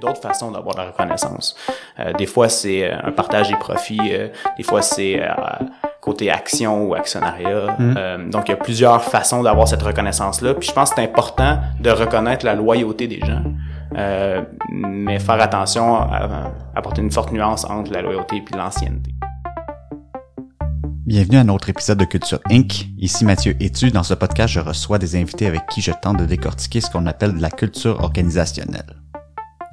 d'autres façons d'avoir la reconnaissance. Euh, des fois, c'est un partage des profits. des fois, c'est côté action ou actionnariat. Mm. donc, il y a plusieurs façons d'avoir cette reconnaissance-là. Puis je pense que c'est important de reconnaître la loyauté des gens. mais faire attention à, apporter une forte nuance entre la loyauté et l'ancienneté. Bienvenue à un autre épisode de Culture Inc. Ici Mathieu Etu. Dans ce podcast, je reçois des invités avec qui je tente de décortiquer ce qu'on appelle de la culture organisationnelle.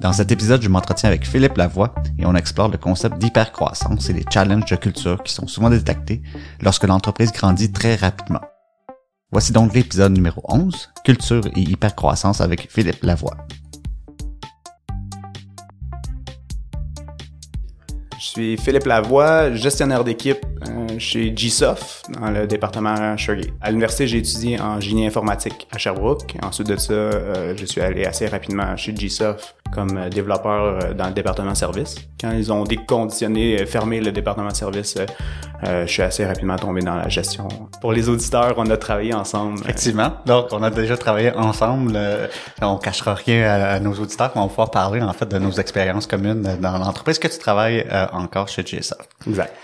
Dans cet épisode, je m'entretiens avec Philippe Lavoie et on explore le concept d'hypercroissance et les challenges de culture qui sont souvent détectés lorsque l'entreprise grandit très rapidement. Voici donc l'épisode numéro 11, Culture et hypercroissance avec Philippe Lavoie. Je suis Philippe Lavoie, gestionnaire d'équipe euh, chez GSoft, dans le département Shergate. À l'université, j'ai étudié en génie informatique à Sherbrooke. Ensuite de ça, euh, je suis allé assez rapidement chez GSoft comme euh, développeur dans le département service. Quand ils ont déconditionné, fermé le département service, je suis assez rapidement tombé dans la gestion. Pour les auditeurs, on a travaillé ensemble. Effectivement. Donc, on a déjà travaillé ensemble. on cachera rien à, nos auditeurs, on va pouvoir parler en fait de nos expériences communes dans l'entreprise que tu travailles encore chez GSoft. Exact.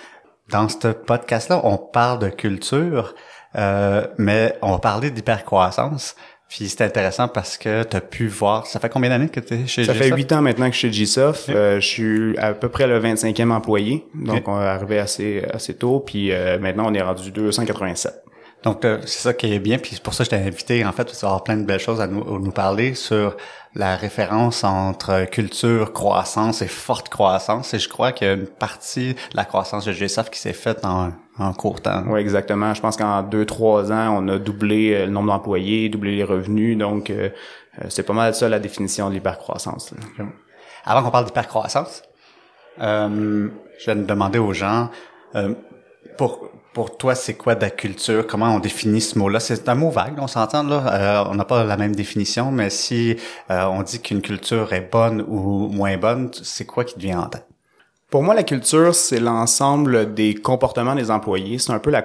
Dans ce podcast-là, on parle de culture, euh, mais on va parler d'hypercroissance. Puis c'est intéressant parce que tu as pu voir... Ça fait combien d'années que tu es chez Ça fait huit ans maintenant que je suis chez GSoft. Euh, je suis à peu près le 25e employé. Donc, on est arrivé assez, assez tôt. Puis euh, maintenant, on est rendu 287. Donc, euh, c'est ça qui est bien, puis c'est pour ça que je t'ai invité, en fait, tu vas avoir plein de belles choses à nous, nous parler sur la référence entre culture, croissance et forte croissance. Et je crois qu'il y a une partie de la croissance de GSF qui s'est faite en, en court temps. Oui, exactement. Je pense qu'en deux, trois ans, on a doublé euh, le nombre d'employés, doublé les revenus. Donc, euh, c'est pas mal ça la définition de l'hypercroissance. Avant qu'on parle d'hypercroissance, euh, je vais demander aux gens, pour pour toi, c'est quoi de la culture? Comment on définit ce mot-là? C'est un mot vague, on s'entend là. Euh, on n'a pas la même définition, mais si euh, on dit qu'une culture est bonne ou moins bonne, c'est quoi qui te vient en tête? Pour moi, la culture, c'est l'ensemble des comportements des employés. C'est un peu la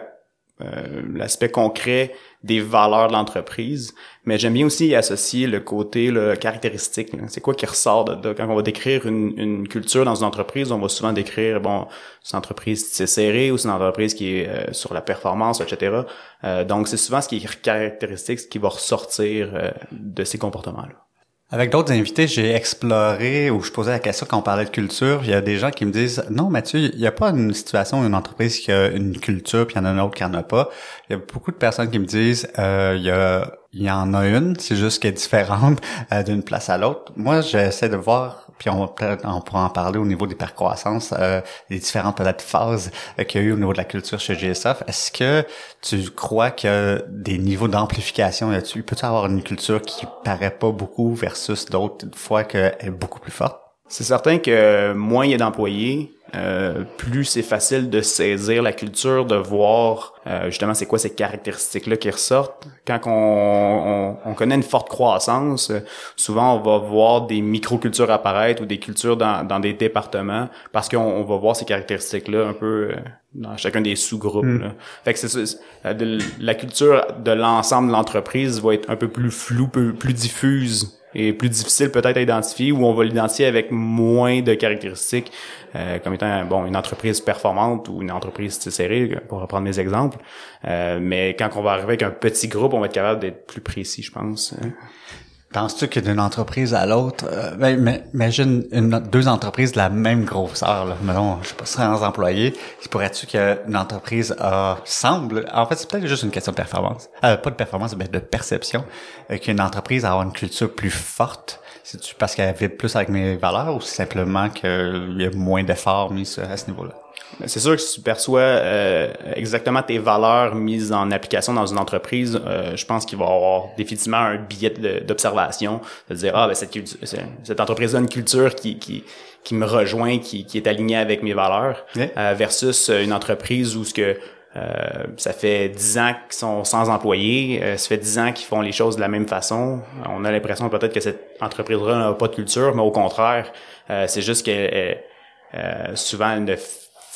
euh, l'aspect concret des valeurs de l'entreprise, mais j'aime bien aussi associer le côté le caractéristique. C'est quoi qui ressort de, quand on va décrire une, une, culture dans une entreprise, on va souvent décrire bon, c'est une entreprise c'est serré ou c'est une entreprise qui est euh, sur la performance, etc. Euh, donc c'est souvent ce qui est caractéristique, ce qui va ressortir de ces comportements-là. Avec d'autres invités, j'ai exploré ou je posais la question quand on parlait de culture. Il y a des gens qui me disent non, Mathieu, il n'y a pas une situation où une entreprise qui a une culture puis il y en a une autre qui en a pas. Il y a beaucoup de personnes qui me disent euh, il y a il y en a une, c'est juste qu'elle est différente euh, d'une place à l'autre. Moi, j'essaie de voir puis on, on pourra en parler au niveau des percroissances, euh, les différentes peut-être phases euh, qu'il y a eu au niveau de la culture chez GSF. Est-ce que tu crois a des niveaux d'amplification là-dessus? Peut-tu avoir une culture qui paraît pas beaucoup versus d'autres fois qu'elle est beaucoup plus forte? C'est certain que moins il y a d'employés, euh, plus c'est facile de saisir la culture, de voir euh, justement c'est quoi ces caractéristiques-là qui ressortent. Quand on, on, connaît une forte croissance, euh, souvent on va voir des microcultures apparaître ou des cultures dans, dans des départements parce qu'on va voir ces caractéristiques-là un peu dans chacun des sous-groupes. Hmm. Fait que c'est la culture de l'ensemble de l'entreprise va être un peu plus floue, plus, plus diffuse et plus difficile peut-être à identifier ou on va l'identifier avec moins de caractéristiques euh, comme étant bon une entreprise performante ou une entreprise serrée pour reprendre mes exemples. Euh, mais quand on va arriver avec un petit groupe on va être capable d'être plus précis je pense Penses-tu que d'une entreprise à l'autre, euh, ben, imagine une, deux entreprises de la même grosseur, là, mettons, je sais pas, 100 employés, pourrais-tu qu'une entreprise a, semble, en fait, c'est peut-être juste une question de performance, euh, pas de performance, mais de perception, euh, qu'une entreprise a une culture plus forte, c'est-tu parce qu'elle vit plus avec mes valeurs ou simplement qu'il y a moins d'efforts mis à ce niveau-là? C'est sûr que si tu perçois euh, exactement tes valeurs mises en application dans une entreprise, euh, je pense qu'il va y avoir définitivement un billet d'observation, de dire ah ben cette, cette entreprise a une culture qui, qui, qui me rejoint, qui, qui est alignée avec mes valeurs, euh, versus une entreprise où ce que ça fait dix ans qu'ils sont sans employés, ça fait dix ans qu'ils font les choses de la même façon. On a l'impression peut-être que cette entreprise-là n'a pas de culture, mais au contraire, c'est juste que souvent elle ne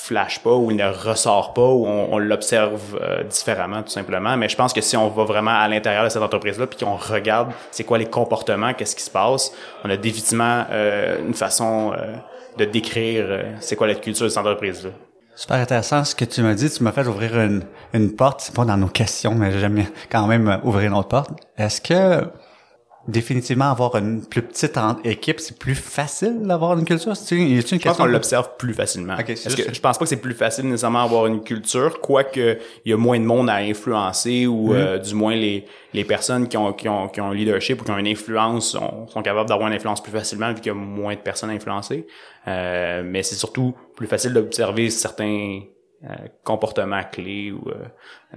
flash pas ou il ne ressort pas ou on, l'observe euh, différemment tout simplement. Mais je pense que si on va vraiment à l'intérieur de cette entreprise-là puis qu'on regarde c'est quoi les comportements, qu'est-ce qui se passe, on a définitivement euh, une façon euh, de décrire c'est quoi la culture de cette entreprise-là. Super intéressant ce que tu m'as dit. Tu m'as fait ouvrir une, une porte. C'est pas dans nos questions, mais j'aime quand même ouvrir une autre porte. Est-ce que définitivement avoir une plus petite équipe, c'est plus facile d'avoir une culture? C'est une, une je pense qu'on l'observe plus facilement. Okay, Parce que je pense pas que c'est plus facile nécessairement d'avoir une culture, quoique il y a moins de monde à influencer ou mm-hmm. euh, du moins les, les personnes qui ont, qui ont, qui ont un leadership ou qui ont une influence sont, sont capables d'avoir une influence plus facilement vu qu'il y a moins de personnes à influencer. Euh, mais c'est surtout plus facile d'observer certains comportement clé ou euh,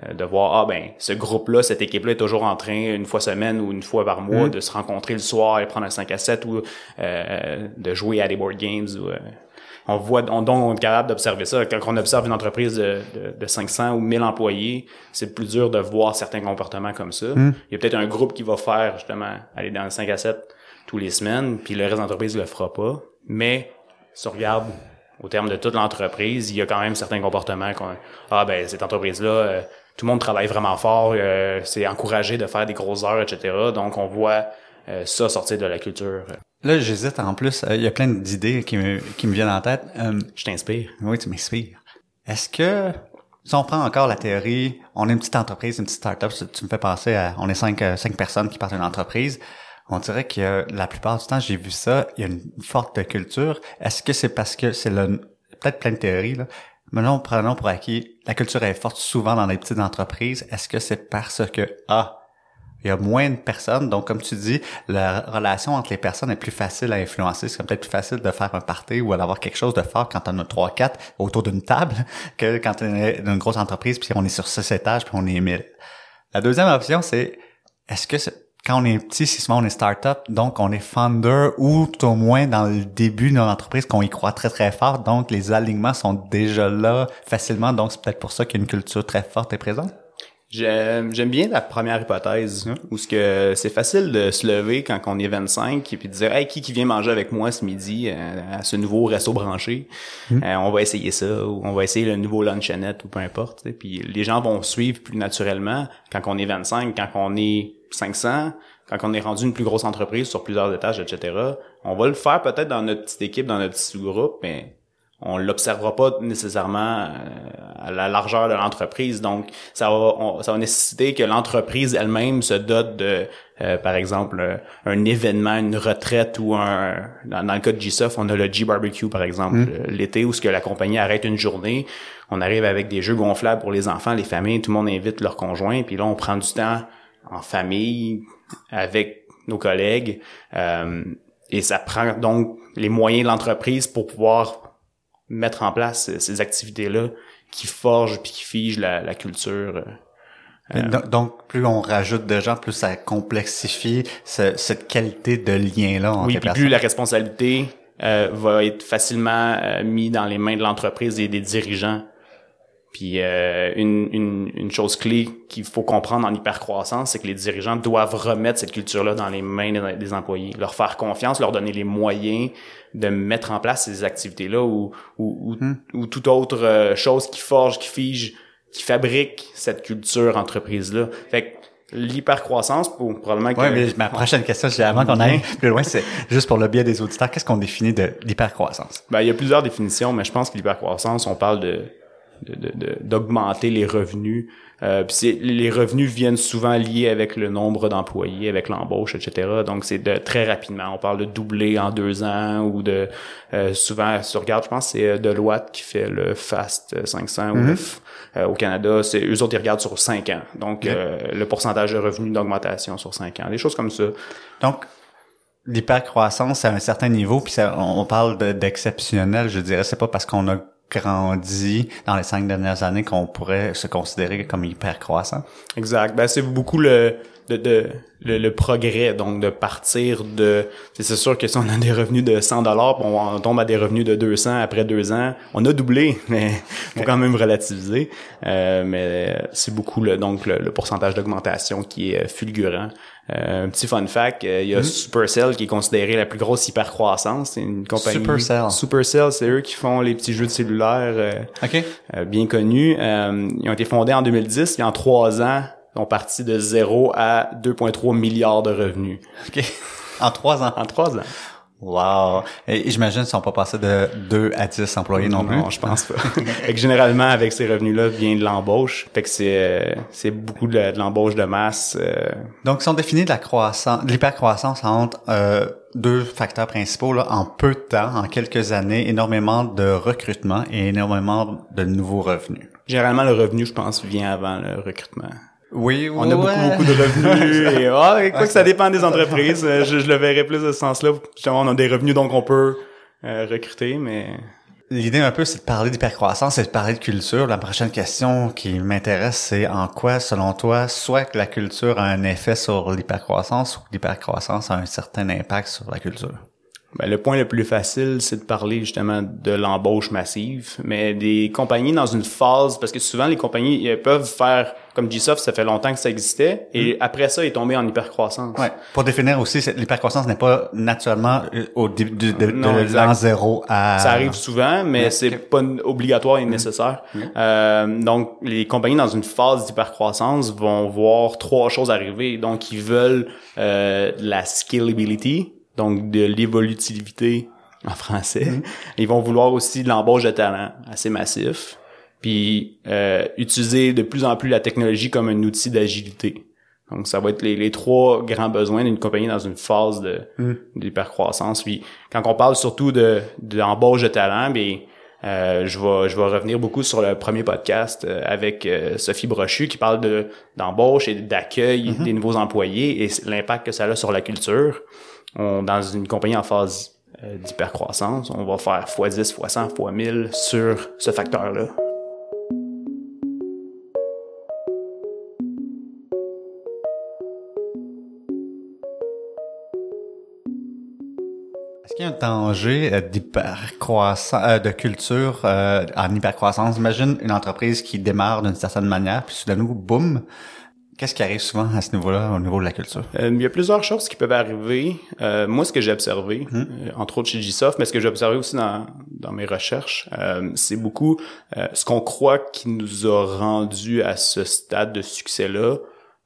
euh, de voir ah ben ce groupe là cette équipe là est toujours en train une fois semaine ou une fois par mois mm. de se rencontrer le soir et prendre un 5 à 7 ou de jouer à des board games ou on voit on donc on est capable d'observer ça quand on observe une entreprise de, de, 500 ou 1000 employés c'est plus dur de voir certains comportements comme ça mm. il y a peut-être un groupe qui va faire justement aller dans le 5 à 7 tous les semaines puis le reste de l'entreprise le fera pas mais si on regarde au terme de toute l'entreprise, il y a quand même certains comportements qu'on ah ben cette entreprise là euh, tout le monde travaille vraiment fort, euh, c'est encouragé de faire des grosses heures, etc. Donc on voit euh, ça sortir de la culture. Là, j'hésite en plus. Il y a plein d'idées qui me, qui me viennent en tête. Je t'inspire. Oui, tu m'inspires. Est-ce que si on prend encore la théorie, on est une petite entreprise, une petite start-up, tu me fais penser à, on est cinq, cinq personnes qui partent d'une entreprise on dirait que la plupart du temps, j'ai vu ça, il y a une forte culture. Est-ce que c'est parce que c'est le peut-être plein de théories, là. Maintenant, prenons pour acquis, la culture est forte souvent dans les petites entreprises. Est-ce que c'est parce que, ah, il y a moins de personnes, donc comme tu dis, la relation entre les personnes est plus facile à influencer. C'est peut-être plus facile de faire un party ou d'avoir quelque chose de fort quand on a trois, quatre autour d'une table que quand on est dans une grosse entreprise puis on est sur six étages puis on est mille. La deuxième option, c'est est-ce que c'est quand on est petit, c'est souvent on est start-up, donc on est founder ou tout au moins dans le début de notre entreprise qu'on y croit très très fort, donc les alignements sont déjà là facilement, donc c'est peut-être pour ça qu'il y a une culture très forte et présente. J'aime bien la première hypothèse hein? où ce que c'est facile de se lever quand on est 25 et puis de dire hey qui qui vient manger avec moi ce midi euh, à, ce nouveau resto branché? Hum. euh, on va essayer ça ou on va essayer le nouveau luncheonette ou peu importe puis les gens vont suivre plus naturellement quand on est 25 quand on est 500, quand on est rendu une plus grosse entreprise sur plusieurs étages, etc., on va le faire peut-être dans notre petite équipe, dans notre petit sous-groupe, mais on l'observera pas nécessairement euh, à la largeur de l'entreprise. Donc, ça va, ça va nécessiter que l'entreprise elle-même se dote de, euh, par exemple, euh, un événement, une retraite ou un... Dans, le cas de GSOF, on a le G-Barbecue, par exemple, mm. l'été, où ce que la compagnie arrête une journée. On arrive avec des jeux gonflables pour les enfants, les familles, tout le monde invite leurs conjoints, puis là, on prend du temps en famille, avec nos collègues. Euh, et ça prend donc les moyens de l'entreprise pour pouvoir mettre en place ces activités-là qui forgent puis qui figent la, culture. Euh. donc, plus on rajoute de gens, plus ça complexifie cette qualité de lien-là. Oui, puis plus la responsabilité euh, va être facilement euh, mise dans les mains de l'entreprise et des dirigeants puis euh, une, une, une, chose clé qu'il faut comprendre en hypercroissance, c'est que les dirigeants doivent remettre cette culture-là dans les mains des, employés, leur faire confiance, leur donner les moyens de mettre en place ces activités-là ou, ou, ou, hmm. toute autre euh, chose qui forge, qui fige, qui fabrique cette culture entreprise-là. Fait que l'hypercroissance, pour probablement que... Oui, mais ma prochaine question, c'est avant qu'on aille plus loin, c'est juste pour le biais des auditeurs, qu'est-ce qu'on définit de l'hypercroissance? Ben, il y a plusieurs définitions, mais je pense que l'hypercroissance, on parle de d'augmenter de, les revenus. Euh, les revenus viennent souvent liés avec le nombre d'employés, avec l'embauche, etc. Donc c'est de très rapidement. On parle de doubler en deux ans ou de euh, souvent, si tu regardes, je pense c'est euh, Deloitte qui fait le Fast 500 mm-hmm. euh, au Canada. C'est eux autres ils regardent sur cinq ans. Donc le pourcentage de revenus d'augmentation sur cinq ans, des choses comme ça. Donc l'hypercroissance à un certain niveau, puis ça, on parle d'exceptionnel, je dirais, c'est pas parce qu'on a grandi dans les cinq dernières années qu'on pourrait se considérer comme hyper croissant. Exact. Ben, c'est beaucoup le, de, de le, progrès, donc de partir de... C'est sûr que si on a des revenus de 100 dollars, on tombe à des revenus de 200 après deux ans, on a doublé, mais faut quand même relativiser. Euh, mais c'est beaucoup le, donc le, pourcentage d'augmentation qui est fulgurant. Un petit fun fact, il y a Supercell qui est considéré la plus grosse hypercroissance. C'est une compagnie. Supercell. Supercell, c'est eux qui font les petits jeux de cellulaire OK. bien connus. ils ont été fondés en 2010 et en trois ans, ils ont parti de 0 à 2,3 milliards de revenus. OK. En trois ans. En trois ans. Wow. Et j'imagine qu'ils sont pas passés de 2 à 10 employés non, plus. Non, je pense pas. fait que généralement, avec ces revenus-là, vient de l'embauche. Fait que c'est, euh, c'est beaucoup de, l'embauche de masse. Euh. Donc, ils sont définis de la croissance, de l'hypercroissance entre euh, deux facteurs principaux, là, en peu de temps, en quelques années, énormément de recrutement et énormément de nouveaux revenus. Généralement, le revenu, je pense, vient avant le recrutement. Oui, On a beaucoup, beaucoup de revenus. et, ah, quoi que ça dépend des entreprises. Euh, je, je, le verrais plus de ce sens-là. Justement, on a des revenus, donc on peut euh, recruter, mais... L'idée un peu, c'est de parler d'hypercroissance, c'est de parler de culture. La prochaine question qui m'intéresse, c'est en quoi, selon toi, soit que la culture a un effet sur l'hypercroissance ou que l'hypercroissance a un certain impact sur la culture? Ben, le point le plus facile, c'est de parler justement de l'embauche massive, mais des compagnies dans une phase, parce que souvent les compagnies elles peuvent faire, comme Gsoft, ça fait longtemps que ça existait, et mm. après ça, ils est tombé en hypercroissance. Ouais. Pour définir aussi, l'hypercroissance n'est pas naturellement euh, au début de, de, l'an zéro à... Ça arrive souvent, mais c'est pas obligatoire et mm. nécessaire. Mm. Euh, donc, les compagnies dans une phase d'hypercroissance vont voir trois choses arriver. Donc, ils veulent euh, la scalability, donc de l'évolutivité en français. Ils vont vouloir aussi de l'embauche de talent assez massif, puis euh, utiliser de plus en plus la technologie comme un outil d'agilité. Donc ça va être les, trois grands besoins d'une compagnie dans une phase de mm. d'hypercroissance. Puis quand on parle surtout de d'embauche de talent, bien euh, je vais je vais revenir beaucoup sur le premier podcast euh, avec euh, Sophie Brochu qui parle de d'embauche et d'accueil mm-hmm. des nouveaux employés et l'impact que ça a sur la culture on, dans une compagnie en phase euh, d'hypercroissance, on va faire x10, x100, x1000 sur ce facteur-là. Danger euh, d'hypercroissance, euh, de culture en hypercroissance? Imagine une entreprise qui démarre d'une certaine manière, puis soudain, boum, Qu'est-ce qui arrive souvent à ce niveau-là, au niveau de la culture? Euh, il y a plusieurs choses qui peuvent arriver. Euh, moi, ce que j'ai observé, hmm. euh, entre autres chez Gsoft, mais ce que j'ai observé aussi dans, dans mes recherches, c'est beaucoup ce qu'on croit qui nous a rendu à ce stade de succès-là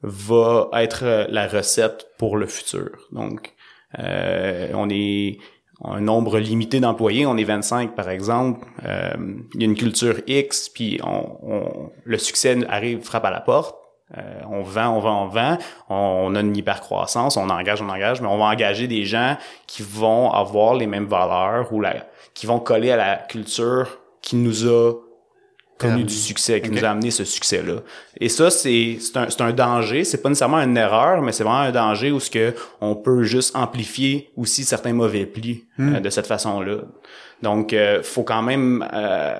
va être la recette pour le futur. Donc, on est un nombre limité d'employés, on est 25 par exemple, il y a une culture X, puis on, le succès arrive, frappe à la porte, euh, on vend, on vend, on vend, on, a une hyper-croissance, on engage, on engage, mais on va engager des gens qui vont avoir les mêmes valeurs ou la, qui vont coller à la culture qui nous a connu du succès, qui nous a amené ce succès-là. Et ça, c'est un, un danger. C'est pas nécessairement une erreur, mais c'est vraiment un danger où ce que on peut juste amplifier aussi certains mauvais plis hmm. euh, de cette façon-là. Donc, euh, faut quand même euh,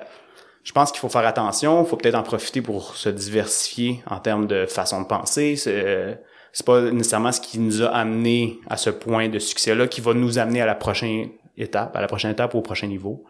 je pense qu'il faut faire attention, il faut peut-être en profiter pour se diversifier en termes de façon de penser. C'est, c'est pas nécessairement ce qui nous a amené à ce point de succès-là qui va nous amener à la prochaine étape, à la prochaine étape ou au prochain niveau.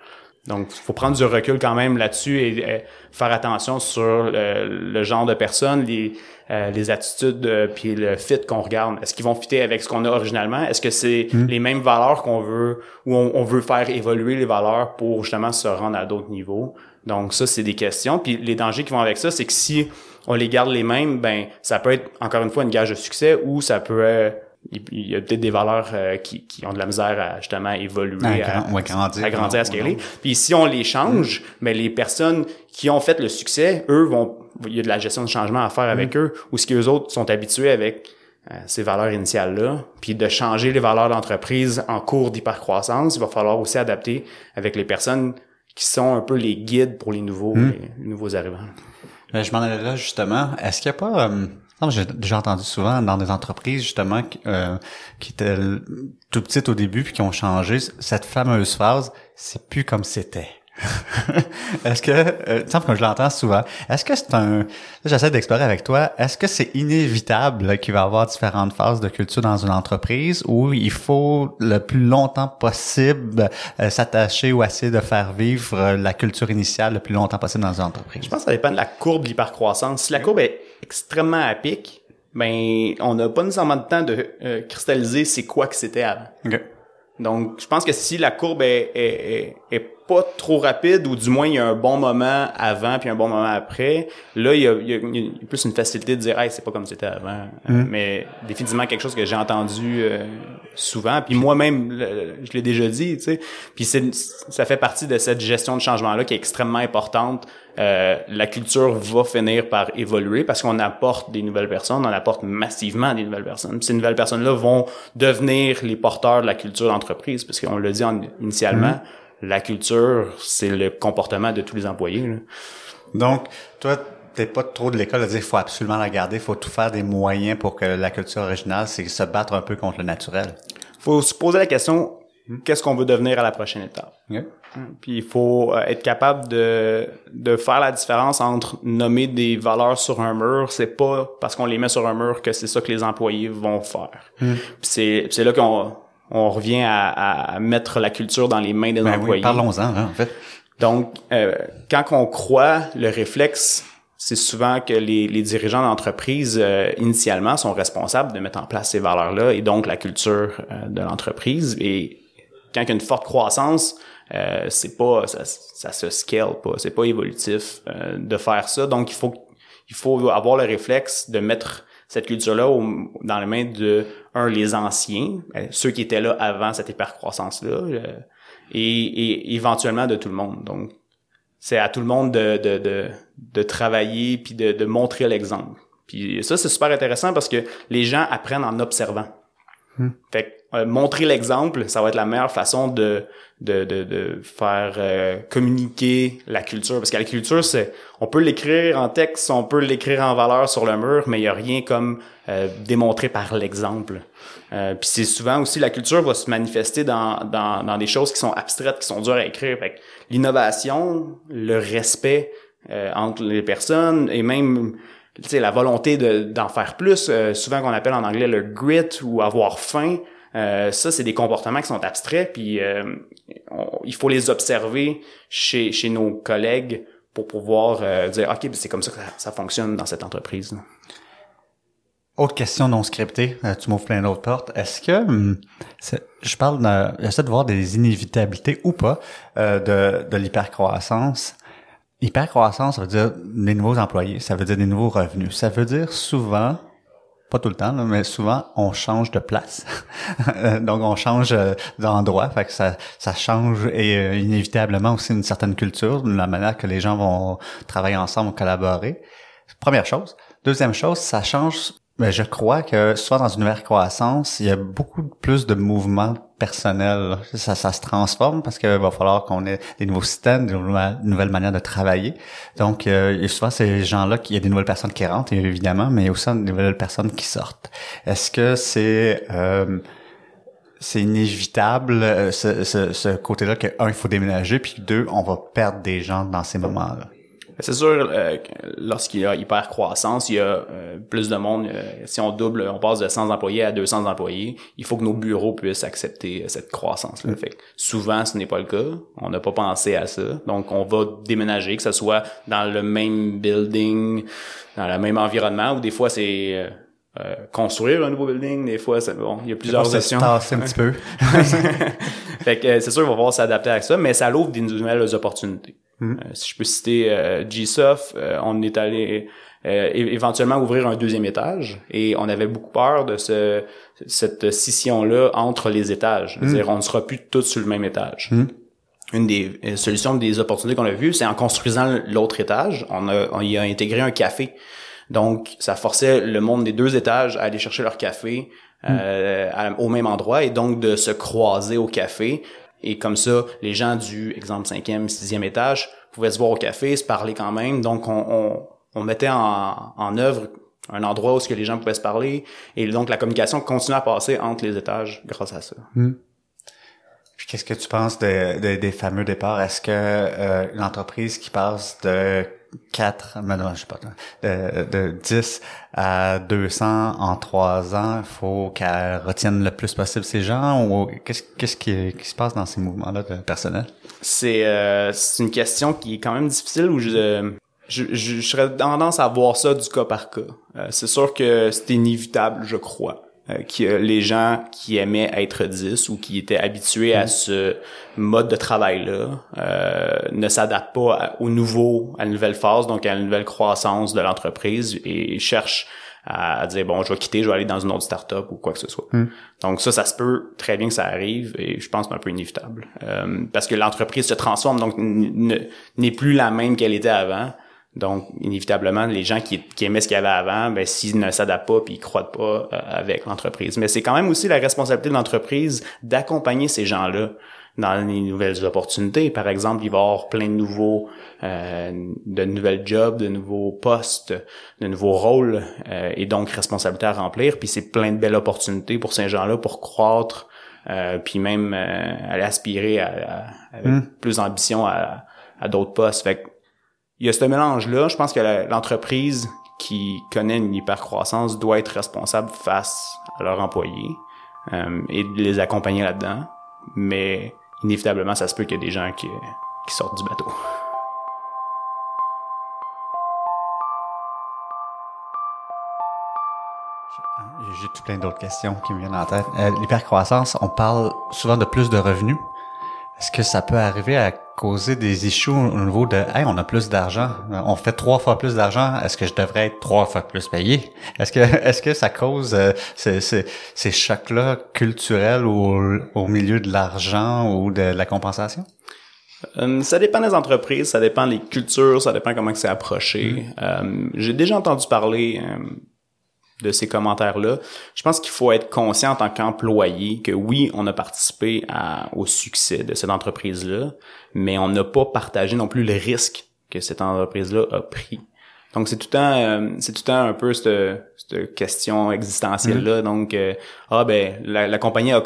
Donc, il faut prendre du recul quand même là-dessus et, faire attention sur le, genre de personnes, les, euh, les attitudes euh, puis le fit qu'on regarde. Est-ce qu'ils vont fitter avec ce qu'on a originalement? Est-ce que c'est hmm. les mêmes valeurs qu'on veut ou on, on, veut faire évoluer les valeurs pour justement se rendre à d'autres niveaux? Donc ça, c'est des questions. Puis les dangers qui vont avec ça, c'est que si on les garde les mêmes, ben ça peut être encore une fois une gage de succès ou ça peut il y a peut-être des valeurs euh, qui, qui, ont de la misère à justement évoluer, à, à, grandir, à, grandir, à scaler. Puis si on les change, mais mm. ben, les personnes qui ont fait le succès, eux vont, il y a de la gestion de changement à faire avec mm. eux, ou ce que les autres sont habitués avec euh, ces valeurs initiales là, puis de changer les valeurs d'entreprise en cours d'hypercroissance, il va falloir aussi adapter avec les personnes qui sont un peu les guides pour les nouveaux, hmm. les nouveaux arrivants. Ben, je m'en allais là justement. Est-ce qu'il n'y a pas euh, j'ai déjà entendu souvent dans des entreprises justement euh, qui étaient tout petites au début puis qui ont changé cette fameuse phrase c'est plus comme c'était. est-ce que, euh, comme je l'entends souvent, est-ce que c'est un, j'essaie d'explorer avec toi, est-ce que c'est inévitable qu'il va y avoir différentes phases de culture dans une entreprise où il faut le plus longtemps possible euh, s'attacher ou essayer de faire vivre euh, la culture initiale le plus longtemps possible dans une entreprise? Je pense que ça dépend de la courbe d'hypercroissance. Si la courbe est extrêmement à pic, ben on n'a pas nécessairement de temps de euh, cristalliser c'est quoi que c'était avant. Donc, je pense que si la courbe est, est, est, pas trop rapide, ou du moins il y a un bon moment avant puis un bon moment après, là, il y a, il y a, plus une facilité de dire « Hey, c'est pas comme c'était avant mm. Mais définitivement quelque chose que j'ai entendu euh, souvent, puis moi-même, je l'ai déjà dit, tu sais. Puis ça fait partie de cette gestion de changement-là qui est extrêmement importante euh, la culture va finir par évoluer parce qu'on apporte des nouvelles personnes, on apporte massivement des nouvelles personnes. ces nouvelles personnes-là vont devenir les porteurs de la culture d'entreprise, parce qu'on l'a dit initialement, mm-hmm. la culture, c'est le comportement de tous les employés. Donc, toi, t'es pas trop de l'école à dire qu'il faut absolument la garder, il faut tout faire des moyens pour que la culture originale, c'est se battre un peu contre le naturel. Faut se poser la question, qu'est-ce qu'on veut devenir à la prochaine étape? Puis il faut euh, être capable de, de faire la différence entre nommer des valeurs sur un mur, c'est pas parce qu'on les met sur un mur que c'est ça que les employés vont faire. Hmm. C'est c'est là qu'on on revient à, à, mettre la culture dans les mains des ben employés. Parlons-en hein, en fait. Donc euh, quand on croit le réflexe c'est souvent que les, dirigeants d'entreprise euh, initialement sont responsables de mettre en place ces valeurs-là et donc la culture de l'entreprise. Et quand il y a une forte croissance, euh, c'est pas ça, ça se scale pas, c'est pas évolutif euh, de faire ça. Donc il faut il faut avoir le réflexe de mettre cette culture-là dans les mains de un les anciens, euh, ceux qui étaient là avant cette hypercroissance-là, et, et, éventuellement de tout le monde. Donc c'est à tout le monde de de, de, de travailler puis de, de montrer l'exemple. Puis ça c'est super intéressant parce que les gens apprennent en observant. Hmm. Fait euh, montrer l'exemple, ça va être la meilleure façon de de, de, de faire euh, communiquer la culture. Parce que la culture, c'est on peut l'écrire en texte, on peut l'écrire en valeur sur le mur, mais il y a rien comme euh, démontrer par l'exemple. puis c'est souvent aussi la culture va se manifester dans, dans, dans des choses qui sont abstraites, qui sont dures à écrire. L'innovation, le respect entre les personnes et même la volonté d'en faire plus, souvent qu'on appelle en anglais le grit ou avoir faim. Euh, ça, c'est des comportements qui sont abstraits, puis euh, il faut les observer chez, chez nos collègues pour pouvoir euh, dire, OK, ben, c'est comme ça que ça, fonctionne dans cette entreprise. Autre question non scriptée, tu m'ouvres plein d'autres portes. Est-ce que hum, je parle de, j'essaie de voir des inévitabilités ou pas de, de l'hypercroissance. Hypercroissance, ça veut dire des nouveaux employés, ça veut dire des nouveaux revenus. Ça veut dire souvent pas tout le temps, mais souvent on change de place. Donc on change euh, d'endroit, fait que ça, ça change et euh, inévitablement aussi une certaine culture, la manière que les gens vont travailler ensemble, collaborer. Première chose. Deuxième chose, ça change mais je crois que soit dans une nouvelle croissance, il y a beaucoup plus de mouvements personnels. Ça, ça se transforme parce qu'il va falloir qu'on ait des nouveaux systèmes, des nouvelles manières de travailler. Donc, euh, souvent, ces gens-là, il y a des nouvelles personnes qui rentrent, évidemment, mais il y a aussi des nouvelles personnes qui sortent. Est-ce que c'est... Euh, c'est inévitable euh, ce, ce, ce côté-là que un il faut déménager puis deux on va perdre des gens dans ces moments-là? C'est sûr, euh, lorsqu'il y a hyper croissance, il y a euh, plus de monde. Euh, si on double, on passe de 100 employés à 200 employés, il faut que nos bureaux puissent accepter cette croissance-là. Mm. Souvent, ce n'est pas le cas. On n'a pas pensé à ça. Donc, on va déménager, que ce soit dans le même building, dans le même environnement, ou des fois, c'est... construire un nouveau building, des fois, c'est bon, il y a plusieurs options. C'est un petit peu. fait que c'est sûr, il va falloir s'adapter à ça, mais ça l'ouvre des nouvelles opportunités. Mm. Euh, si je peux citer euh, GSoft, euh, on est allé éventuellement ouvrir un deuxième étage et on avait beaucoup peur de ce, cette scission-là entre les étages. C'est-à-dire, mm. on ne sera plus tous sur le même étage. Mm. Une des solutions, des opportunités qu'on a vues, c'est en construisant l'autre étage, on, a, on y a intégré un café. Donc, ça forçait le monde des deux étages à aller chercher leur café euh, au même endroit et donc de se croiser au café et comme ça, les gens du, exemple, cinquième, sixième étage pouvaient se voir au café, se parler quand même. Donc, on, on, mettait en, en œuvre un endroit où ce que les gens pouvaient se parler. Et donc, la communication continue à passer entre les étages grâce à ça. Hmm. Puis, qu'est-ce que tu penses de, des fameux départs? Est-ce que euh, une entreprise qui passe de 4, mais non, je sais pas, de, de 10 à 200 en 3 ans, il faut qu'elle retienne le plus possible ces gens ou qu'est-ce, qu'est-ce qui, qui, se passe dans ces mouvements-là de personnel? C'est, euh, une question qui est quand même difficile où je, je, je, serais tendance à voir ça du cas par cas. Euh, c'est sûr que c'est inévitable, je crois, euh, que les gens qui aimaient être 10 ou qui étaient habitués à mm. ce mode de travail-là euh, ne s'adaptent pas au nouveau, à la nouvelle phase, donc à la nouvelle croissance de l'entreprise et cherchent à, dire bon je vais quitter je vais aller dans une autre start-up ou quoi que ce soit hmm. donc ça ça se peut très bien que ça arrive et je pense que c'est un peu inévitable euh, parce que l'entreprise se transforme donc n'est plus la même qu'elle était avant donc, inévitablement, les gens qui, qui aimaient ce qu'il y avait avant, ben, s'ils ne s'adaptent pas puis ils croient pas euh, avec l'entreprise. Mais c'est quand même aussi la responsabilité de l'entreprise d'accompagner ces gens-là dans les nouvelles opportunités. Par exemple, il va y avoir plein de nouveaux, euh, de nouvelles jobs, de nouveaux postes, de nouveaux rôles euh, et donc responsabilités à remplir. Puis c'est plein de belles opportunités pour ces gens-là pour croître, euh, puis même aller aspirer à, avec hmm. plus d'ambition à, à d'autres postes. Fait que, il y a ce mélange-là. Je pense que l'entreprise qui connaît une hypercroissance doit être responsable face à leurs employés et de les accompagner là-dedans. Mais inévitablement, ça se peut qu'il y ait des gens qui, qui sortent du bateau. J'ai tout plein d'autres questions qui me viennent en tête. Euh, L'hypercroissance, on parle souvent de plus de revenus. Est-ce que ça peut arriver à causer des issues au niveau de hey, on a plus d'argent, on fait trois fois plus d'argent, est-ce que je devrais être trois fois plus payé? Est-ce que est-ce que ça cause euh, ces, ces, ces chocs-là culturels au, au milieu de l'argent ou de la compensation? Euh, ça dépend des entreprises, ça dépend des cultures, ça dépend comment c'est approché. Mm. Euh, j'ai déjà entendu parler de ces commentaires-là. Je pense qu'il faut être conscient en tant qu'employé que oui, on a participé à, au succès de cette entreprise-là, mais on n'a pas partagé non plus le risque que cette entreprise-là a pris. Donc c'est tout le temps, euh, c'est tout le temps un peu cette, cette question existentielle là. Mm-hmm. Donc euh, ah ben la, compagnie a,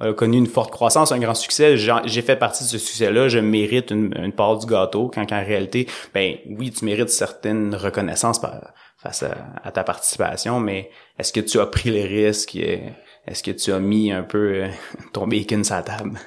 a, connu une forte croissance, un grand succès. J'ai fait partie de ce succès-là. Je mérite une, une part du gâteau. Quand en réalité, ben oui, tu mérites certaines reconnaissances par, face à, ta participation, mais est-ce que tu as pris les risques? Est-ce que tu as mis un peu euh, ton bacon sur la table?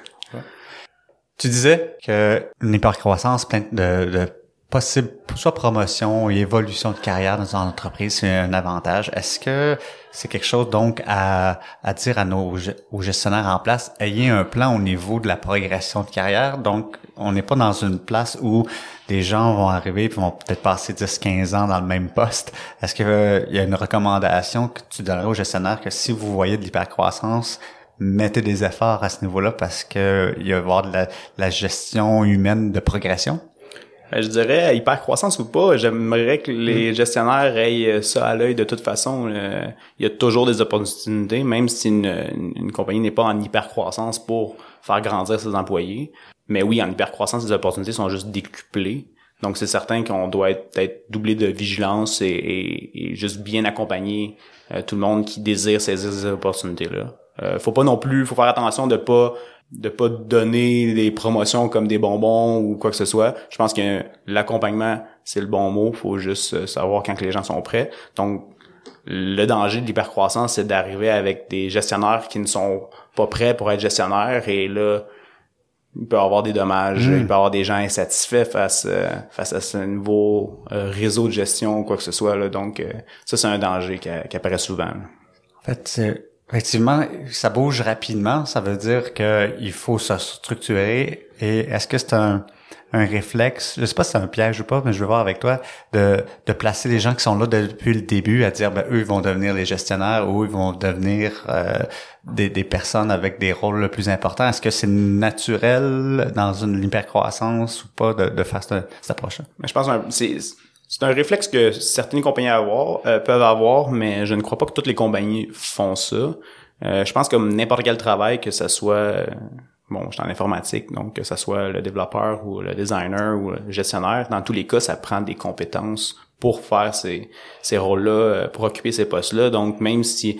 Tu disais que une hypercroissance pleine de, de possible, soit promotion et évolution de carrière dans une entreprise, c'est un avantage. Est-ce que c'est quelque chose donc à, à dire à nos aux gestionnaires en place, ayez un plan au niveau de la progression de carrière? Donc, on n'est pas dans une place où des gens vont arriver et vont peut-être passer 10-15 ans dans le même poste. Est-ce qu'il euh, y a une recommandation que tu donnerais aux gestionnaires que si vous voyez de l'hypercroissance, mettez des efforts à ce niveau-là parce que il va y avoir de la, la gestion humaine de progression? Euh, je dirais hyper croissance ou pas, j'aimerais que les mm. gestionnaires aient euh, ça à l'œil de toute façon. Euh, il y a toujours des opportunités, même si une, une compagnie n'est pas en hyper croissance pour faire grandir ses employés. Mais oui, en hyper croissance, les opportunités sont juste décuplées. Donc c'est certain qu'on doit être, être, doublé de vigilance et, et, juste bien accompagner tout le monde qui désire saisir ces opportunités-là. Euh, faut pas non plus, faut faire attention de pas de pas donner des promotions comme des bonbons ou quoi que ce soit. Je pense que l'accompagnement, c'est le bon mot. Faut juste euh, savoir quand les gens sont prêts. Donc, le danger de l'hypercroissance, c'est d'arriver avec des gestionnaires qui ne sont pas prêts pour être gestionnaires et là, il peut y avoir des dommages, hmm. il peut y avoir des gens insatisfaits face euh, face à ce nouveau euh, réseau de gestion ou quoi que ce soit. Là. Donc, ça, c'est un danger qui, qui apparaît souvent. En fait, Effectivement, ça bouge rapidement. Ça veut dire qu'il faut se structurer. Et est-ce que c'est un, un réflexe, je sais pas si c'est un piège ou pas, mais je veux voir avec toi, de, de placer les gens qui sont là depuis le début à dire, ben, eux, ils vont devenir les gestionnaires ou ils vont devenir euh, des, des personnes avec des rôles le plus importants. Est-ce que c'est naturel dans une hypercroissance ou pas de, de faire cette, approche-là? Je pense que c'est c'est un réflexe que certaines compagnies euh, peuvent avoir, mais je ne crois pas que toutes les compagnies font ça. Euh, je pense que n'importe quel travail, que ce soit, euh, bon, je suis en informatique, donc que ce soit le développeur ou le designer ou le gestionnaire, dans tous les cas, ça prend des compétences pour faire ces, ces rôles-là, pour occuper ces postes-là. Donc, même si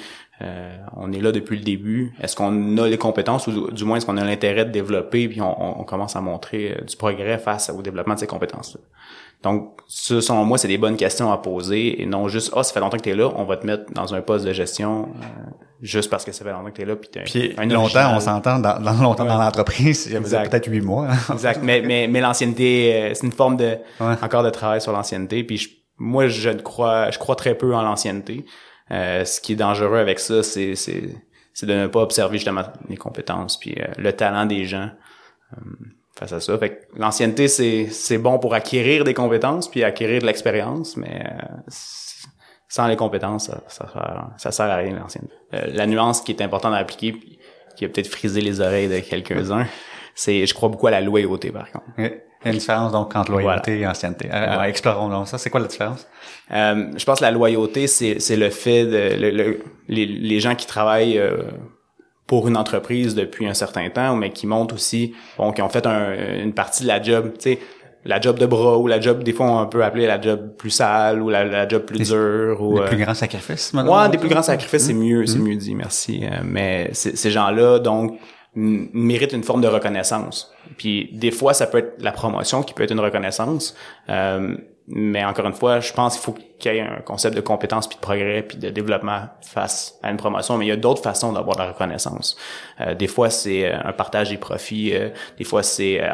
on est là depuis le début. Est-ce qu'on a les compétences ou du moins est-ce qu'on a l'intérêt de développer puis on, on, commence à montrer du progrès face au développement de ces compétences-là? Donc, ce, selon moi, c'est des bonnes questions à poser et non juste, ah, ça fait longtemps que tu es là, on va te mettre dans un poste de gestion. Euh, juste parce que ça fait longtemps que t'es là puis t'es Puis un longtemps, original. on s'entend dans, dans longtemps dans l'entreprise, peut-être huit mois. hein. exact mais mais mais l'ancienneté euh, c'est une forme de Ouais. encore de travail sur l'ancienneté puis je- moi je ne crois je crois très peu en l'ancienneté Euh, ce qui est dangereux avec ça c'est c'est c'est de ne pas observer justement les compétences puis euh, le talent des gens euh, face à ça fait que l'ancienneté c'est c'est bon pour acquérir des compétences puis acquérir de l'expérience mais euh, sans les compétences ça ça sert, ça sert à rien l'ancienneté Euh, la nuance qui est importante à appliquer puis qui a peut-être frisé les oreilles de quelques-uns c'est je crois beaucoup à la loyauté par contre Il y a une différence donc entre loyauté et ancienneté. Euh, Ouais. Explorons donc ça. C'est quoi la différence? Euh, je pense que la loyauté, c'est, c'est le fait de le- le- les, les gens qui travaillent euh, pour une entreprise depuis un certain temps, mais qui montent aussi, bon, qui ont fait un- une partie de la job, tu sais, la job de bras ou la job, des fois on peut appeler la job plus sale ou la, la job plus dure ou Les euh, plus grands sacrifices, maintenant? Ouais, des plus grands sacrifices, c'est mieux, c'est mieux dit, merci. Euh, mais ces gens-là, donc, méritent une forme de reconnaissance. Puis des fois, ça peut être la promotion qui peut être une reconnaissance. Euh, mais encore une fois, je pense qu'il faut qu'il y ait un concept de compétence puis de progrès puis de développement face à une promotion. Mais il y a d'autres façons d'avoir de la reconnaissance. Euh, des fois, c'est euh, un partage des profits. euh, des fois, c'est euh,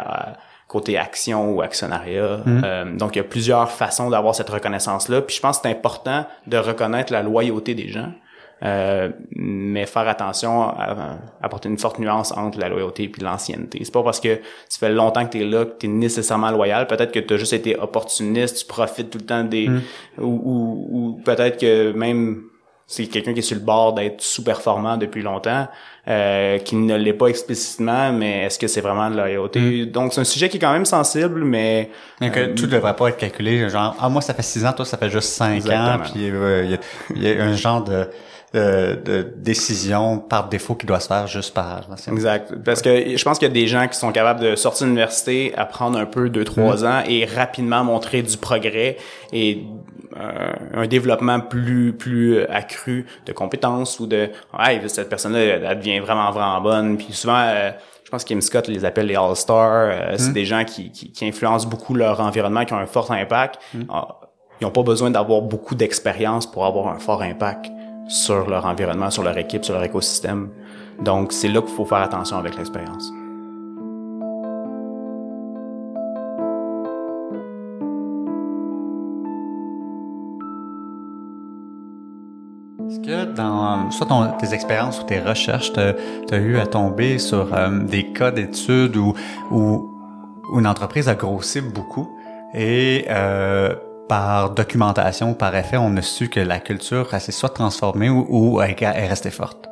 côté action ou actionnariat. Euh, donc, il y a plusieurs façons d'avoir cette reconnaissance-là. Puis je pense que c'est important de reconnaître la loyauté des gens. Euh, mais faire attention à, à apporter une forte nuance entre la loyauté et l'ancienneté. C'est pas parce que tu fais longtemps que tu es là que tu es nécessairement loyal. Peut-être que tu as juste été opportuniste, tu profites tout le temps des... Ou, ou, ou peut-être que même c'est quelqu'un qui est sur le bord d'être sous-performant depuis longtemps, euh, qui ne l'est pas explicitement, mais est-ce que c'est vraiment de la loyauté? Donc c'est un sujet qui est quand même sensible, mais... Que euh, tout devrait pas être calculé, genre, ah, moi, ça fait six ans, toi, ça fait juste cinq Exactement. ans, puis euh, il y, a, y a un genre de, de, de décision par défaut qui doit se faire juste par. Exact. Parce que je pense qu'il y a des gens qui sont capables de sortir de l'université, apprendre un peu deux, trois ans et rapidement montrer du progrès et euh, un développement plus plus accru de compétences ou de hey, cette personne-là elle, devient vraiment vraiment bonne. Puis souvent euh, je pense qu'Im Scott les appelle les All-Stars. Euh, c'est des gens qui, qui, qui influencent beaucoup leur environnement qui ont un fort impact. Ah, ils n'ont pas besoin d'avoir beaucoup d'expérience pour avoir un fort impact sur leur environnement, sur leur équipe, sur leur écosystème. Donc, c'est là qu'il faut faire attention avec l'expérience. Est-ce que dans soit ton, tes expériences ou tes recherches, tu as eu à tomber sur euh, des cas d'études où, où, où une entreprise a grossi beaucoup et euh, par documentation, par effet, on a su que la culture elle s'est soit transformée ou, ou elle est restée forte?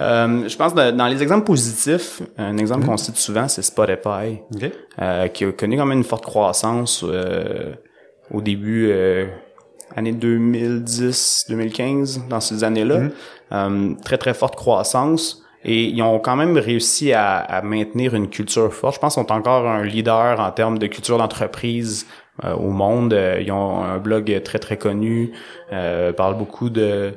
Euh, je pense que dans les exemples positifs, un exemple qu'on cite souvent, c'est Spotify, euh, qui a connu quand même une forte croissance euh, au début, année 2010-2015, dans ces années-là. Euh, très, très forte croissance. Et ils ont quand même réussi à, à maintenir une culture forte. Je pense qu'ils sont encore un leader en termes de culture d'entreprise au monde. Euh, ils ont un blog très, très connu, euh, parlent beaucoup de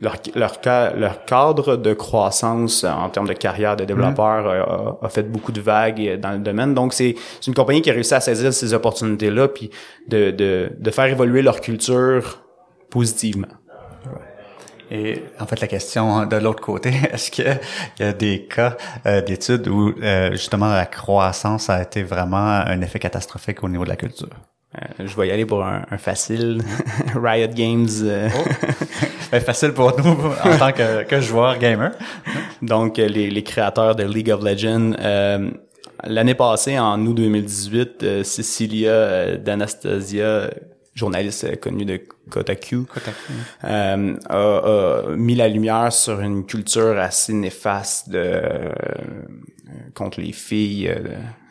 leur, leur, leur cadre de croissance en termes de carrière de développeur euh, a, a fait beaucoup de vagues euh, dans le domaine. Donc, c'est c'est une compagnie qui a réussi à saisir ces opportunités-là puis de, de, de faire évoluer leur culture positivement. Et en fait, la question de l'autre côté, est-ce qu'il y a des cas euh, d'études où euh, justement la croissance a été vraiment un effet catastrophique au niveau de la culture? Euh, je vais y aller pour un, un facile. Riot Games. euh, C'est facile pour nous en tant que, que joueur gamer. Donc, euh, les, les créateurs de League of Legends. euh, L'année passée, en août 2018, euh, Cecilia d'Anastasia, journaliste connue de Kotaku, euh, a, a mis la lumière sur une culture assez néfaste de, contre les filles,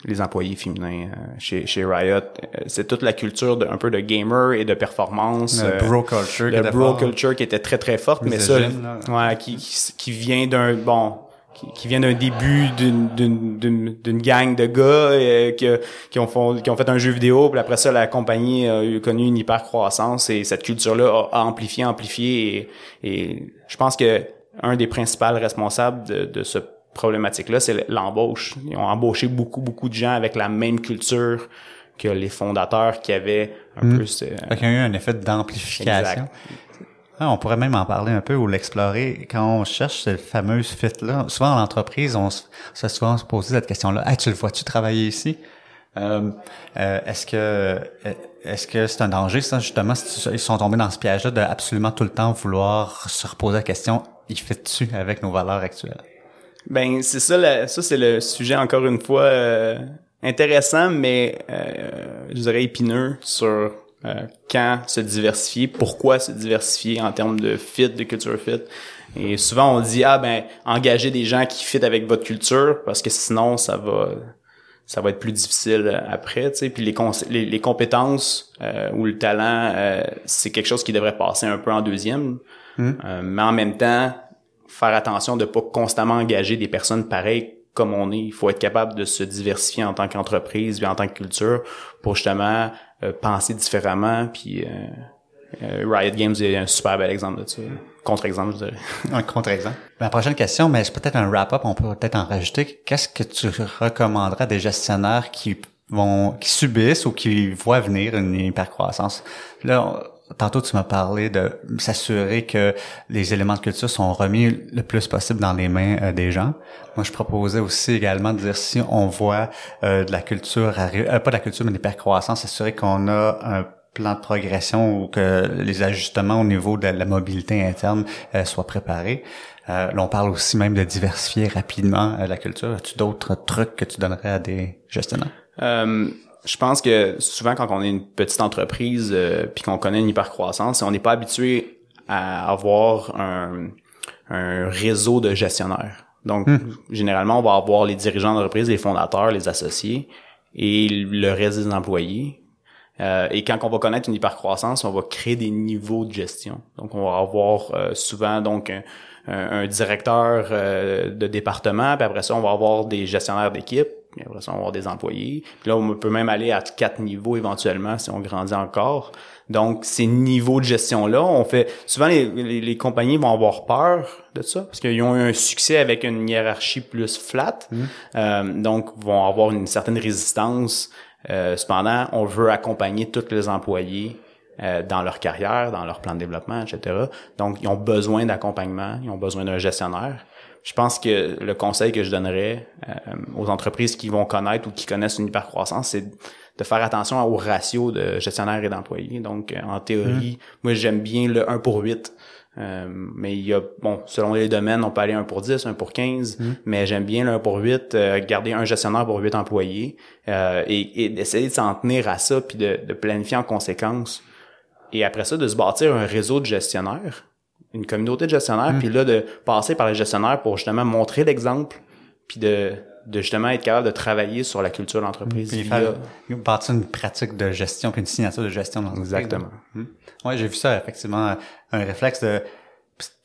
les employés féminins euh, chez, chez Riot. Euh, C'est toute la culture de, un peu de gamer et de performance. Le euh, bro culture. le bro fort. culture qui était très très forte mais ça ouais qui, qui vient d'un bon qui, vient d'un début d'une d'une d'une d'une gang de gars euh, qui qui ont fait qui ont fait un jeu vidéo puis après ça la compagnie a eu connu une hyper croissance et cette culture là a amplifié amplifié et, et je pense que un des principaux responsables de de ce problématique là c'est l'embauche ils ont embauché beaucoup beaucoup de gens avec la même culture que les fondateurs qui avaient un peu ce, Fait qu'il y a eu un effet d'amplification. Ah, on pourrait même en parler un peu ou l'explorer. Quand on cherche ce fameux fit-là, souvent en entreprise, on se, souvent se poser cette question-là. Hey, tu le vois-tu travailler ici? Euh, euh, est-ce que est-ce que c'est un danger, ça, justement, si ils sont tombés dans ce piège-là de absolument tout le temps vouloir se reposer la question, il fait tu avec nos valeurs actuelles? Ben, c'est ça, ça c'est le sujet, encore une fois, euh, intéressant, mais euh, je dirais épineux sur euh, quand se diversifier, pourquoi se diversifier en termes de fit, de culture fit. Et souvent on dit ah ben engagez des gens qui fit avec votre culture parce que sinon ça va ça va être plus difficile après, tu sais. Puis les, les, les compétences euh, ou le talent, euh, c'est quelque chose qui devrait passer un peu en deuxième. Hmm. mais en même temps, faire attention de pas constamment engager des personnes pareilles comme on est. Il faut être capable de se diversifier en tant qu'entreprise, et en tant que culture, pour justement euh, penser différemment. Puis euh, euh, Riot Games est un super bel exemple de ça. Contre-exemple, je dirais. un contre-exemple. Ma prochaine question, mais c'est peut-être un wrap-up, on peut peut-être en rajouter. Qu'est-ce que tu recommanderais à des gestionnaires qui vont qui subissent ou qui voient venir une hypercroissance? Là, Tantôt, tu m'as parlé de s'assurer que les éléments de culture sont remis le plus possible dans les mains euh, des gens. Moi, je proposais aussi également de dire si on voit euh, de la culture, euh, pas de la culture, mais des percroissances, s'assurer qu'on a un plan de progression ou que les ajustements au niveau de la mobilité interne soient préparés. là, on parle aussi même de diversifier rapidement la culture. As-tu d'autres trucs que tu donnerais à des gestionnaires? Je pense que souvent quand on est une petite entreprise euh, puis qu'on connaît une hypercroissance, on n'est pas habitué à avoir un, un réseau de gestionnaires. Donc, hmm. généralement, on va avoir les dirigeants d'entreprise, les fondateurs, les associés et le reste des employés. Euh, et quand on va connaître une hypercroissance, on va créer des niveaux de gestion. Donc, on va avoir euh, souvent donc un, un directeur de département, puis après ça, on va avoir des gestionnaires d'équipe, après ça, on va avoir des employés. Puis là, on peut même aller à quatre niveaux éventuellement si on grandit encore. Donc, ces niveaux de gestion-là, on fait... Souvent, les, les, compagnies vont avoir peur de ça parce qu'ils ont eu un succès avec une hiérarchie plus flat. Mmh. Euh, donc, vont avoir une certaine résistance. Euh, cependant, on veut accompagner tous les employés euh, dans leur carrière, dans leur plan de développement, etc. Donc, ils ont besoin d'accompagnement, ils ont besoin d'un gestionnaire je pense que le conseil que je donnerais euh, aux entreprises qui vont connaître ou qui connaissent une hypercroissance, c'est de faire attention au ratio de gestionnaires et d'employés. Donc, euh, en théorie, mmh. moi, j'aime bien le 1 pour 8. Euh, mais il y a, bon, selon les domaines, on peut aller 1 pour 10, 1 pour 15, mmh. mais j'aime bien le 1 pour 8, garder un gestionnaire pour 8 employés et, et d'essayer de s'en tenir à ça, puis de, de planifier en conséquence. Et après ça, de se bâtir un réseau de gestionnaires une communauté de gestionnaires, mm. puis là, de passer par les gestionnaires pour justement montrer l'exemple, puis de, de justement être capable de travailler sur la culture de l'entreprise. Puis faire bâtir une pratique de gestion, puis une signature de gestion dans Exactement. Mm. Oui, j'ai vu ça, effectivement, un réflexe de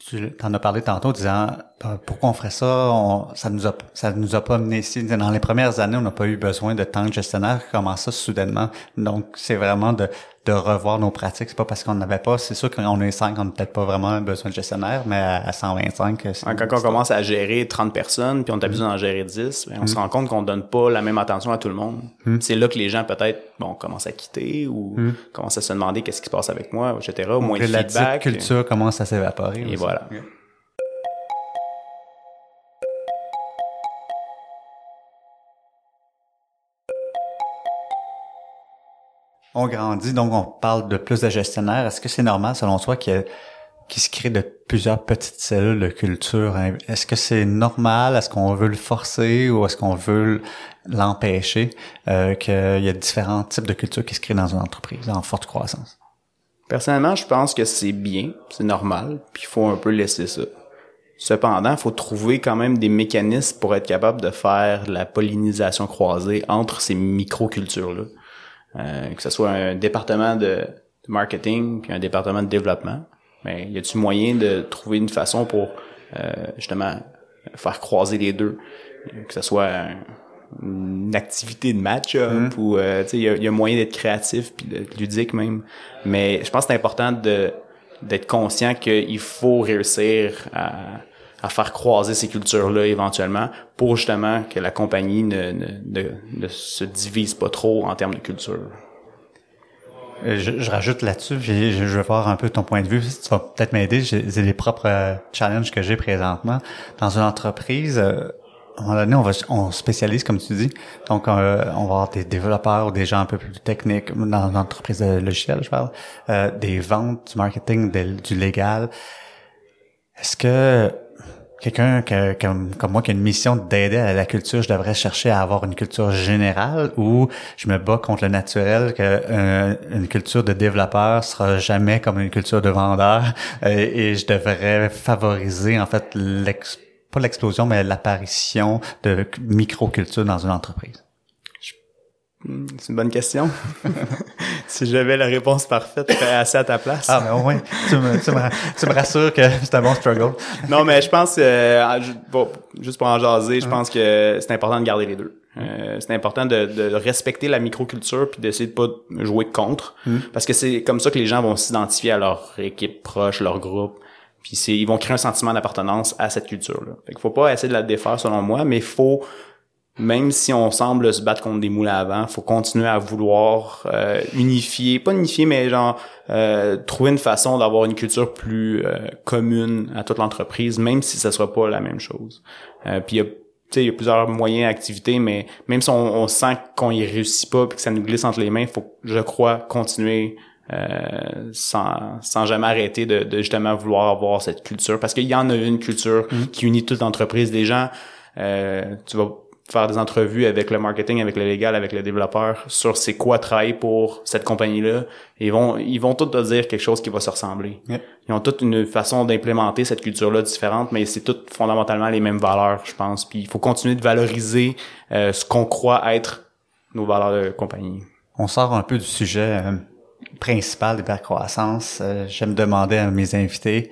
tu en as parlé tantôt disant ben, pourquoi on ferait ça? On, ça nous a ça nous a pas mené ici dans les premières années on n'a pas eu besoin de tant de gestionnaires comment ça soudainement donc c'est vraiment de de revoir nos pratiques. C'est pas parce qu'on n'avait pas. C'est sûr qu'on est 5 on n'a peut-être pas vraiment besoin de gestionnaire mais à, 125 quand on commence à gérer 30 personnes puis on a besoin d'en gérer 10 ben, on se mm. rend compte qu'on donne pas la même attention à tout le monde. Mm. c'est là que les gens peut-être bon commencent à quitter ou mm. commencent à se demander qu'est-ce qui se passe avec moi etc au moins de feedback la culture commence à s'évaporer et voilà on grandit, donc on parle de plus de gestionnaires. Est-ce que c'est normal, selon toi, qu'il se crée de plusieurs petites cellules de culture? Est-ce que c'est normal? Est-ce qu'on veut le forcer ou est-ce qu'on veut l'empêcher euh, qu'il y a différents types de cultures qui se créent dans une entreprise en forte croissance? Personnellement, je pense que c'est bien, c'est normal, puis il faut un peu laisser ça. Cependant, il faut trouver quand même des mécanismes pour être capable de faire la pollinisation croisée entre ces micro-cultures-là. Euh, que ce soit un département de, marketing puis un département de développement. Mais y a-t-il moyen de trouver une façon pour euh, justement faire croiser les deux, que ce soit une activité de match mm-hmm. ou euh, il y a, y a, moyen d'être créatif puis d'être ludique même. Mais je pense que c'est important de d'être conscient qu'il faut réussir à, à faire croiser ces cultures-là éventuellement pour justement que la compagnie ne, ne, ne, se divise pas trop en termes de culture. Euh, je, je rajoute là-dessus, je, je veux voir un peu ton point de vue. Tu vas peut-être m'aider. C'est les propres euh, challenges que j'ai présentement. Dans une entreprise, euh, à un moment donné, on va on spécialise, comme tu dis. Donc, euh, on va avoir des développeurs ou des gens un peu plus techniques dans l'entreprise de logiciels, je parle, euh, des ventes, du marketing, du légal. Est-ce que quelqu'un que- comme, comme moi qui a une mission d'aider à la culture, je devrais chercher à avoir une culture générale ou je me bats contre le naturel que euh, une culture de développeur sera jamais comme une culture de vendeur euh, et je devrais favoriser en fait l'ex pas l'explosion mais l'apparition de microculture dans une entreprise. Hmm, C'est une bonne question. si j'avais la réponse parfaite, je serais assez à ta place. Ah mais au moins tu me, tu me, tu me rassures que c'est un bon struggle. non, mais je pense, euh, bon, juste pour en jaser, je pense que c'est important de garder les deux. Euh, c'est important de, de respecter la microculture puis d'essayer de pas jouer contre parce que c'est comme ça que les gens vont s'identifier à leur équipe proche, leur groupe. Puis c'est ils vont créer un sentiment d'appartenance à cette culture là. Fait qu'il faut pas essayer de la défaire selon moi, mais faut même si on semble se battre contre des moules à avant, faut continuer à vouloir euh, unifier, pas unifier, mais genre euh, trouver une façon d'avoir une culture plus euh, commune à toute l'entreprise, même si ça sera pas la même chose. Euh, puis il y a tu sais, il y a plusieurs moyens d'activité, mais même si on, on sent qu'on y réussit pas puis que ça nous glisse entre les mains, faut, je crois, continuer euh, sans, sans jamais arrêter de, de justement vouloir avoir cette culture. Parce qu'il y en a une culture qui unit toute l'entreprise. Des gens, euh, tu vas faire des entrevues avec le marketing, avec le légal, avec le développeur sur c'est quoi travailler pour cette compagnie-là. Ils vont, ils vont tous te dire quelque chose qui va se ressembler. Yep. Ils ont toute une façon d'implémenter cette culture-là différente, mais c'est toutes fondamentalement les mêmes valeurs, je pense. Puis il faut continuer de valoriser euh, ce qu'on croit être nos valeurs de compagnie. On sort un peu du sujet euh, principal de la croissance. Euh, je me demandais à mes invités,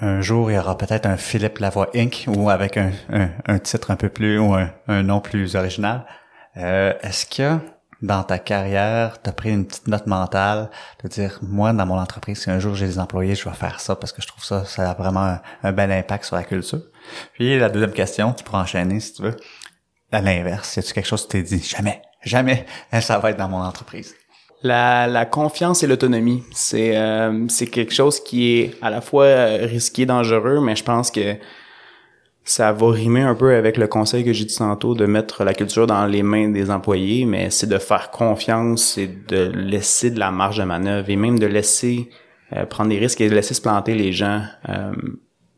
un jour, il y aura peut-être un Philippe Lavoie Inc. ou avec un, un, un titre un peu plus ou un, un nom plus original. Euh, Est-ce que dans ta carrière, tu as pris une petite note mentale de dire, moi, dans mon entreprise, si un jour j'ai des employés, je vais faire ça parce que je trouve ça, ça a vraiment un, bel impact sur la culture? Puis la deuxième question, tu pourras enchaîner si tu veux. À l'inverse, y a-tu quelque chose que tu t'es dit, jamais, jamais, ça va être dans mon entreprise? La, la confiance et l'autonomie, c'est euh, quelque chose qui est à la fois risqué, dangereux, mais je pense que ça va rimer un peu avec le conseil que j'ai dit tantôt de mettre la culture dans les mains des employés, mais c'est de faire confiance et de laisser de la marge de manœuvre et même de laisser euh, prendre des risques et de laisser se planter les gens, euh,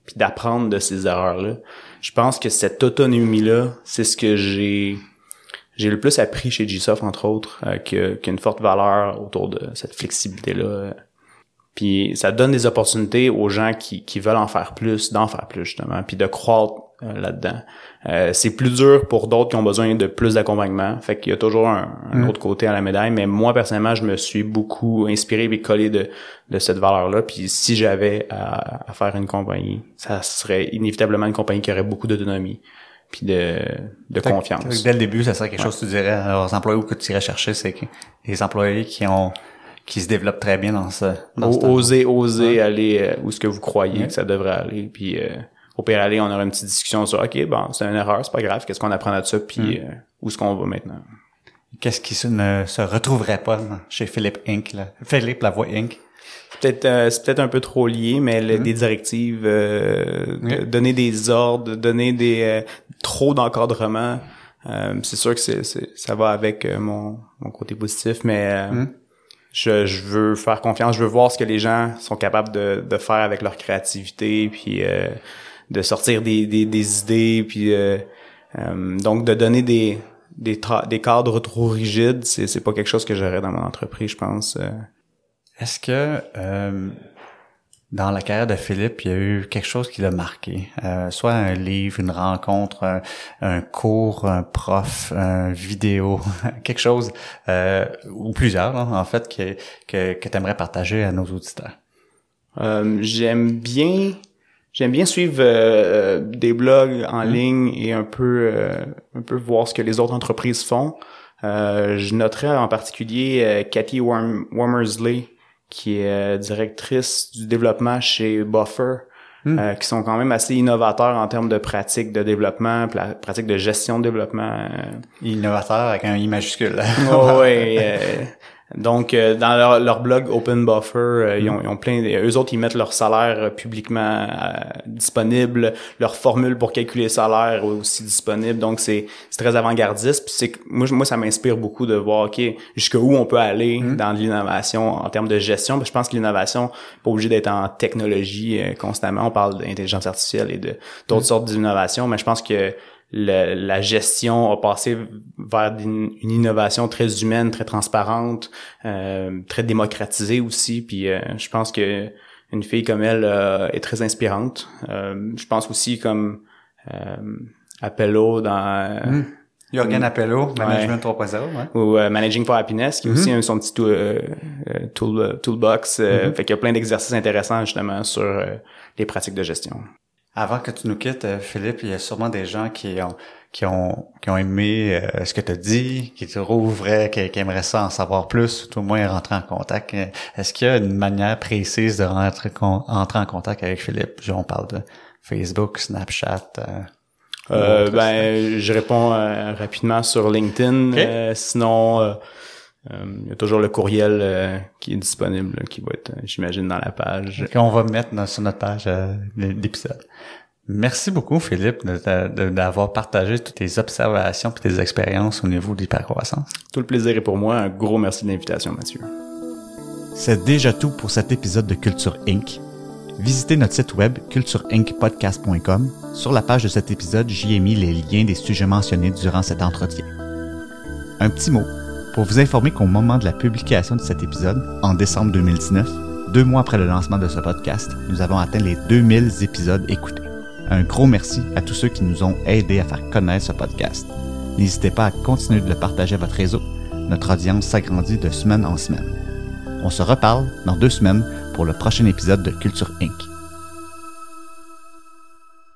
puis d'apprendre de ces erreurs-là. Je pense que cette autonomie-là, c'est ce que j'ai j'ai le plus appris chez GSoft, entre autres, euh, que- qu'une forte valeur autour de cette flexibilité-là. Puis ça donne des opportunités aux gens qui, qui veulent en faire plus, d'en faire plus, justement, puis de croître euh, là-dedans. Euh, c'est plus dur pour d'autres qui ont besoin de plus d'accompagnement. Fait qu'il y a toujours un, un autre côté à la médaille. Mais moi, personnellement, je me suis beaucoup inspiré et collé de, de cette valeur-là. Puis si j'avais à, à faire une compagnie, ça serait inévitablement une compagnie qui aurait beaucoup d'autonomie puis de, de confiance. Dès le début, ça serait quelque chose que tu dirais à leurs employés ou que tu irais chercher, c'est que les employés qui ont qui se développent très bien dans ce dans ce O- oser, oser aller euh, où ce que vous croyez que ça devrait aller. Puis euh, au pire aller, on aura une petite discussion sur OK, bon, c'est une erreur, c'est pas grave, qu'est-ce qu'on apprend de ça, puis euh, où est-ce qu'on va maintenant? Qu'est-ce qui se, ne se retrouverait pas chez Philippe Inc. Là? Philippe Lavoie Inc? C'est peut-être euh, c'est peut-être un peu trop lié, mais le- des directives, euh, de- donner des ordres, donner des euh, trop d'encadrement. euh, c'est sûr que c'est, ça va avec euh, mon, mon côté positif, mais euh, je, je veux faire confiance, je veux voir ce que les gens sont capables de, de faire avec leur créativité, puis euh, de sortir des, des, des idées, puis euh, euh, donc de donner des des, des cadres trop rigides, c'est, c'est pas quelque chose que j'aurais dans mon entreprise, je pense. Est-ce que euh, dans la carrière de Philippe, il y a eu quelque chose qui l'a marqué, Euh, soit un livre, une rencontre, un, un cours, un prof, une vidéo, quelque chose euh, ou plusieurs en fait que que, que tu aimerais partager à nos auditeurs? Euh, j'aime bien j'aime bien suivre euh, euh, des blogs en ligne et un peu euh, un peu voir ce que les autres entreprises font. Euh, je noterais en particulier euh, Cathy Worm- Wormersley qui est euh, directrice du développement chez Buffer. euh, qui sont quand même assez innovateurs en termes de pratiques de développement, pratiques de gestion de développement. euh, Innovateur avec un I majuscule. Oh, ouais, euh, Donc, euh, dans leur, leur, blog Open Buffer, euh, ils, ont, ils, ont, plein. Eux autres, ils mettent leur salaire euh, publiquement disponible, leur formule pour calculer le salaire aussi disponible. Donc, c'est très avant-gardiste. Puis c'est moi, moi, ça m'inspire beaucoup de voir ok jusqu'où on peut aller mm-hmm. dans l'innovation en termes de gestion. je pense que l'innovation pas obligé d'être en technologie constamment. On parle d'intelligence artificielle et de d'autres mm-hmm. sortes d'innovations, mais je pense que la gestion a passé vers une, innovation très humaine, très transparente, euh, très démocratisée aussi. Puis euh, je pense que une fille comme elle euh, est très inspirante. je pense aussi comme Appello dans mmh. Jorgen Appello, Management 3.0, ouais. Ou Managing for Happiness, qui est aussi mm-hmm. son petit tool, toolbox. Mm-hmm. Fait qu'il y a plein d'exercices intéressants justement sur les pratiques de gestion. Avant que tu nous quittes, euh, Philippe, il y a sûrement des gens qui ont qui ont qui ont aimé euh, ce que tu as dit, qui te rouvraient, qui, qui, aimeraient ça en savoir plus, tout au moins rentrer en contact. Euh, est-ce qu'il y a une manière précise de rentrer, entrer en contact avec Philippe? on parle de Facebook, Snapchat. Euh, ben, je réponds rapidement sur LinkedIn. sinon, il y a toujours le courriel euh, qui est disponible, qui va être, j'imagine, dans la page. Qu'on va mettre sur notre page euh, d'épisode. Merci beaucoup, Philippe, d'avoir partagé toutes tes observations et tes expériences au niveau de l'hypercroissance. Tout le plaisir est pour moi. Un gros merci de l'invitation, Mathieu. C'est déjà tout pour cet épisode de Culture Inc. Visitez notre site web cultureincpodcast.com. Sur la page de cet épisode, j'y ai mis les liens des sujets mentionnés durant cet entretien. Un petit mot pour vous informer qu'au moment de la publication de cet épisode, en décembre 2019, deux mois après le lancement de ce podcast, nous avons atteint les 2000 épisodes écoutés. Un gros merci à tous ceux qui nous ont aidés à faire connaître ce podcast. N'hésitez pas à continuer de le partager à votre réseau. Notre audience s'agrandit de semaine en semaine. On se reparle dans deux semaines pour le prochain épisode de Culture Inc.